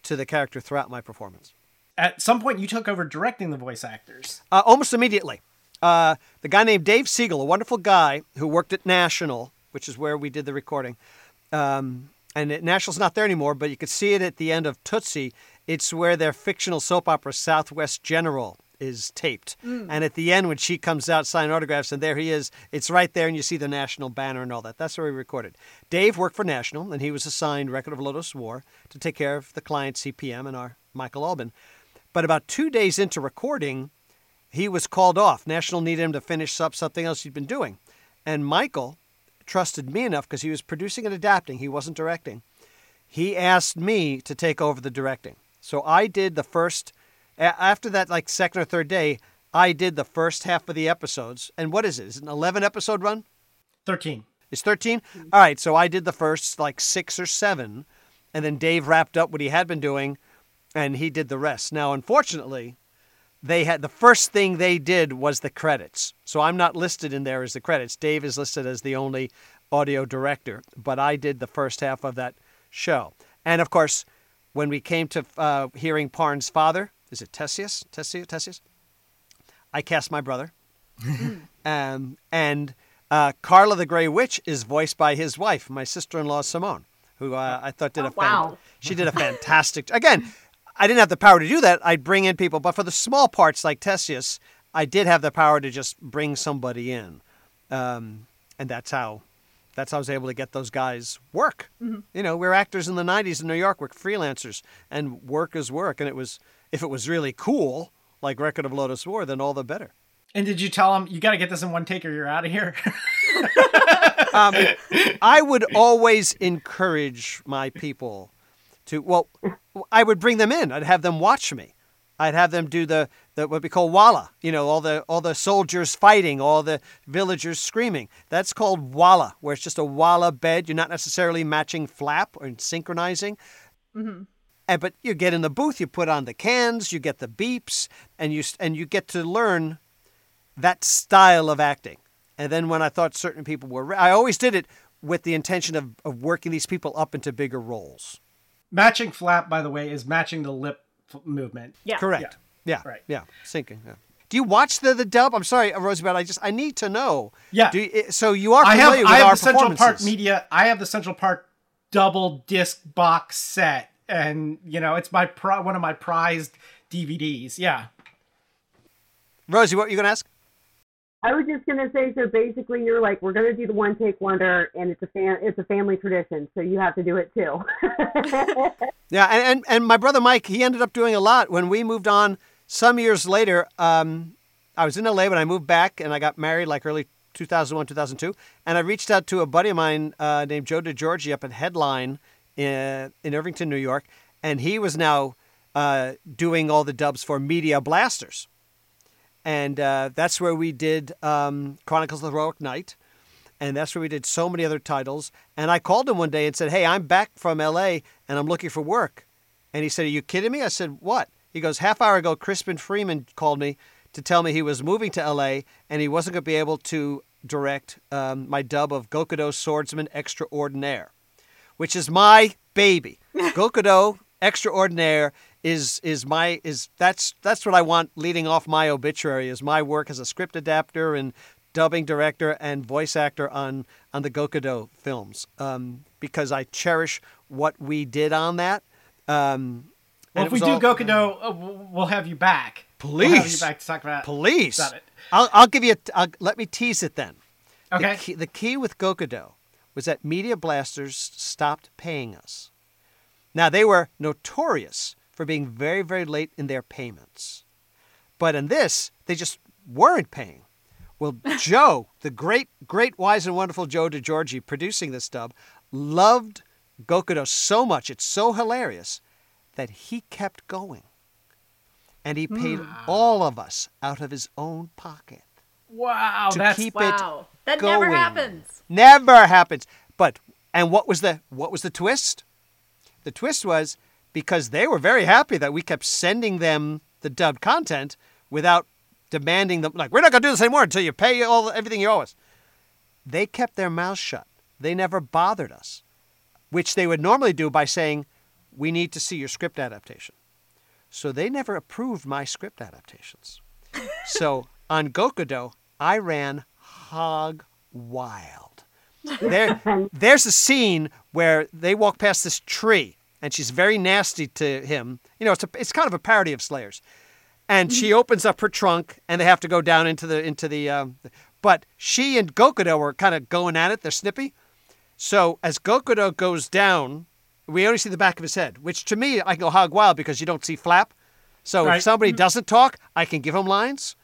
to the character throughout my performance. At some point, you took over directing the voice actors. Uh, almost immediately. Uh, the guy named Dave Siegel, a wonderful guy who worked at National, which is where we did the recording. Um, and it, National's not there anymore, but you could see it at the end of Tootsie. It's where their fictional soap opera Southwest General is taped. Mm. And at the end, when she comes out, signing autographs, and there he is, it's right there, and you see the national banner and all that. That's where we recorded. Dave worked for National, and he was assigned Record of Lodoss War to take care of the client CPM and our Michael Albin. But about two days into recording, he was called off. National needed him to finish up something else he'd been doing. And Michael trusted me enough because he was producing and adapting, he wasn't directing. He asked me to take over the directing. So I did the first after that, like second or third day, I did the first half of the episodes. And what is it? Is it an 11 episode run? 13. It's 13? All right. So I did the first like six or seven. And then Dave wrapped up what he had been doing. and he did the rest. Now, unfortunately, they had the first thing they did was the credits. So I'm not listed in there as the credits. Dave is listed as the only audio director, but I did the first half of that show. And of course, when we came to uh, hearing Parn's father, is it Tessius? Tessius? Tessius? I cast my brother. um, and uh, Carla the Grey Witch is voiced by his wife, my sister-in-law Simone, who uh, I thought did a Oh, wow. she did a fantastic. Again, I didn't have the power to do that. I'd bring in people, but for the small parts like Tessius, I did have the power to just bring somebody in, um, and that's how that's how I was able to get those guys work. You know, we're actors in the '90s in New York. We're freelancers, and work is work. And it was if it was really cool, like Record of Lodoss War, then all the better. And did you tell them, you got to get this in one take or you're out of here? um, I would always encourage my people to. Well, I would bring them in. I'd have them watch me. I'd have them do the, the what we call walla. You know, all the all the soldiers fighting, all the villagers screaming. That's called walla, where it's just a walla bed. You're not necessarily matching flap or synchronizing. Mm-hmm. And, but you get in the booth, you put on the cans, you get the beeps, and you and you get to learn that style of acting. And then when I thought certain people were, I always did it with the intention of, of working these people up into bigger roles. matching flap, by the way, is matching the lip movement. Yeah. Correct. Yeah. Right. Yeah. Syncing. Yeah. Do you watch the the dub? I'm sorry, uh, Roosevelt. I just I need to know. Yeah. Do you, so you are I familiar have with I have our the Central Park. Media. I have the Central Park double disc box set, and you know it's my pri- one of my prized DVDs. Yeah. Rosie, what were you going to ask? I was just gonna say, so basically, you're like, we're gonna do the one take wonder, and it's a fam- it's a family tradition, so you have to do it too. Yeah, and, and and my brother Mike, he ended up doing a lot when we moved on. Some years later, um, I was in LA when I moved back, and I got married like early 2001, 2002, and I reached out to a buddy of mine uh, named Joe DeGiorgi up at Headline in, in Irvington, New York, and he was now uh, doing all the dubs for Media Blasters, and uh, that's where we did um, Chronicles of the Heroic Knight and that's where we did so many other titles. And I called him one day and said, "Hey, I'm back from L.A. and I'm looking for work." And he said, "Are you kidding me?" I said, "What?" He goes, "Half hour ago, Crispin Freeman called me to tell me he was moving to L.A. and he wasn't going to be able to direct um, my dub of Gokudo Swordsman Extraordinaire, which is my baby. Gokudo Extraordinaire is is my is that's that's what I want leading off my obituary is my work as a script adapter and dubbing director and voice actor on on the Gokudo films um, because I cherish what we did on that. Um, Well, if we do all- Gokudo, uh, we'll we'll have you back. We'll have you Please. back to talk about. Please, Got it. I'll, I'll give you. A, I'll, let me tease it then. Okay. The key, the key with Gokudo was that Media Blasters stopped paying us. Now they were notorious for being very, very late in their payments, but in this they just weren't paying. Well, Joe, the great, great, wise, and wonderful Joe DeGiorgi, producing this dub, loved Gokudo so much, it's so hilarious, that he kept going. And he paid hmm. all of us out of his own pocket. Wow, to that's keep it Wow. That never going. happens. Never happens. But and what was the what was the twist? The twist was because they were very happy that we kept sending them the dubbed content without demanding them like we're not going to do this anymore until you pay all everything you owe us. They kept their mouths shut. They never bothered us, which they would normally do by saying, "We need to see your script adaptation." So they never approved my script adaptations. so on Gokudo, I ran hog wild. There, there's a scene where they walk past this tree, and she's very nasty to him. You know, it's a, it's kind of a parody of Slayers. And she opens up her trunk, and they have to go down into the into the. Um, but she and Gokudo are kind of going at it. They're snippy. So as Gokudo goes down, we only see the back of his head, which to me I can go hog wild because you don't see flap. So Right. if somebody mm-hmm. doesn't talk, I can give them lines.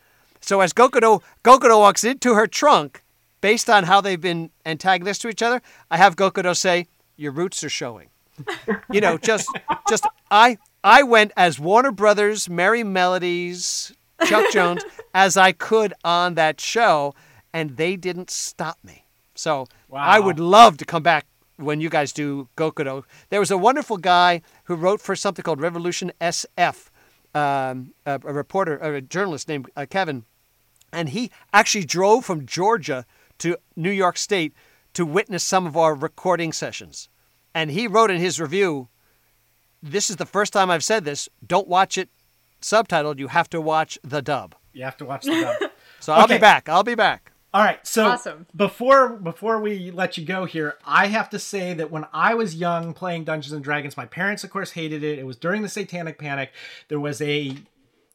So as Gokudo Gokudo walks into her trunk, based on how they've been antagonists to each other, I have Gokudo say, "Your roots are showing." you know, just just I I went as Warner Brothers, Merrie Melodies, Chuck Jones as I could on that show, and they didn't stop me. So I would love to come back when you guys do Gokudo. There was a wonderful guy who wrote for something called Revolution SF, um, a, a, reporter, a journalist named uh, Kevin, and he actually drove from Georgia to New York State to witness some of our recording sessions. And he wrote in his review, This is the first time I've said this. Don't watch it subtitled. You have to watch the dub. You have to watch the dub. so I'll okay. be back. I'll be back. All right. So awesome. before before we let you go here, I have to say that when I was young playing Dungeons and Dragons, my parents of course hated it. It was during the Satanic Panic. There was a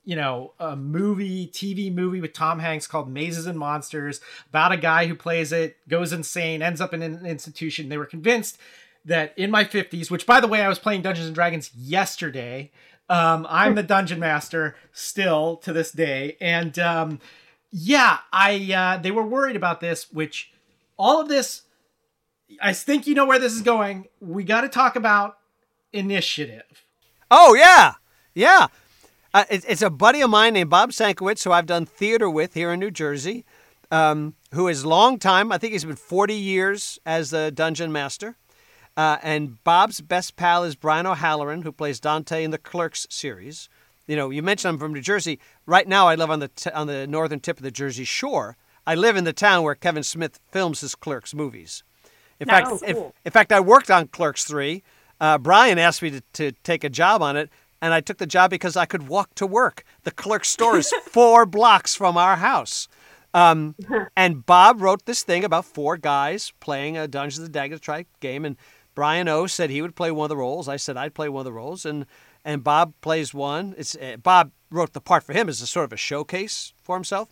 you know, a movie, TV movie with Tom Hanks called Mazes and Monsters about a guy who plays it, goes insane, ends up in an institution. They were convinced that in my 50s, which by the way, I was playing Dungeons and Dragons yesterday. Um, I'm the dungeon master still to this day. And um, yeah, I uh, they were worried about this, which all of this, I think you know where this is going. We got to talk about initiative. Oh, yeah. Yeah. Uh, it, it's a buddy of mine named Bob Sankiewicz, who I've done theater with here in New Jersey, um, who is long time. I think he's been 40 years as a dungeon master. Uh, and Bob's best pal is Brian O'Halloran, who plays Dante in the Clerks series. You know, you mentioned I'm from New Jersey. Right now, I live on the t- on the northern tip of the Jersey Shore. I live in the town where Kevin Smith films his Clerks movies. In fact, oh, cool. if, in fact, I worked on Clerks three. Uh, Brian asked me to, to take a job on it, and I took the job because I could walk to work. The Clerks store is four blocks from our house. Um, and Bob wrote this thing about four guys playing a Dungeons and Dragons type game, and Brian O said he would play one of the roles. I said I'd play one of the roles, and and Bob plays one. It's uh, Bob wrote the part for him as a sort of a showcase for himself.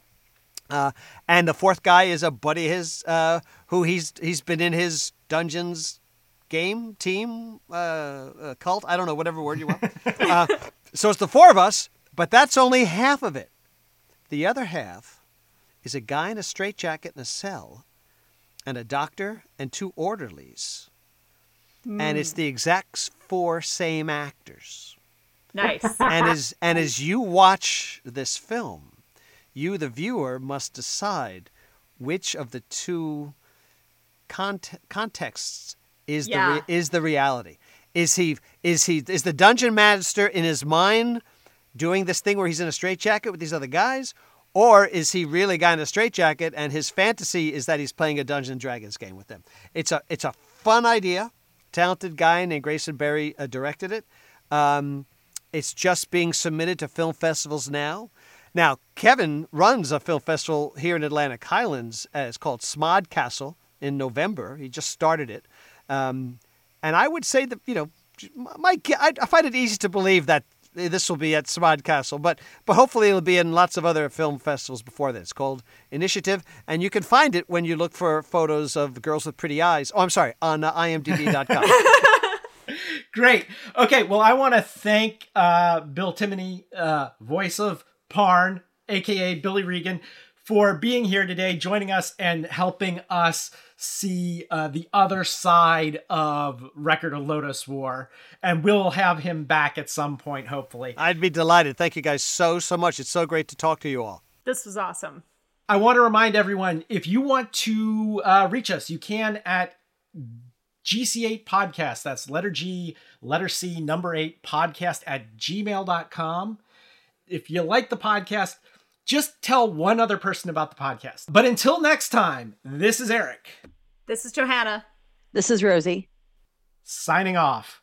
Uh, and the fourth guy is a buddy of his uh, who he's he's been in his dungeons game, team, uh, uh, cult. I don't know, whatever word you want. uh, so it's the four of us, but that's only half of it. The other half is a guy in a straitjacket in a cell, and a doctor and two orderlies. Mm. And it's the exact four same actors. Nice. and as and as you watch this film, you the viewer must decide which of the two cont- contexts is yeah. the re- is the reality. Is he is he is the dungeon master in his mind doing this thing where he's in a straitjacket with these other guys, or is he really a guy in a straitjacket and his fantasy is that he's playing a Dungeons and Dragons game with them? It's a it's a fun idea. Talented guy named Grayson Berry uh, directed it. Um, it's just being submitted to film festivals now. Now, Kevin runs a film festival here in Atlantic Highlands. Uh, it's called Smodcastle in November. He just started it. Um, and I would say that, you know, my, I, find it easy to believe that this will be at Smodcastle, but but hopefully it'll be in lots of other film festivals before that. It's called Initiative, and you can find it when you look for photos of girls with pretty eyes. Oh, I'm sorry, on uh, IMDb.com. Great. Okay, well, I want to thank uh, Bill Timoney, uh, voice of Parn, aka Billy Regan, for being here today, joining us, and helping us see uh, the other side of Record of Lodoss War. And we'll have him back at some point, hopefully. I'd be delighted. Thank you guys so, so much. It's so great to talk to you all. This was awesome. I want to remind everyone if you want to uh, reach us, you can at GC8 podcast. That's letter G, letter C, number eight podcast at gmail.com. If you like the podcast, just tell one other person about the podcast. But until next time, this is Eric. This is Johanna. This is Rosie. Signing off.